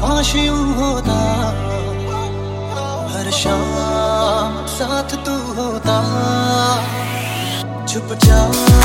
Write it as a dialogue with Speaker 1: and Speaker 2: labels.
Speaker 1: काश यूँ होता हर शाम साथ तू होता। चुपचाप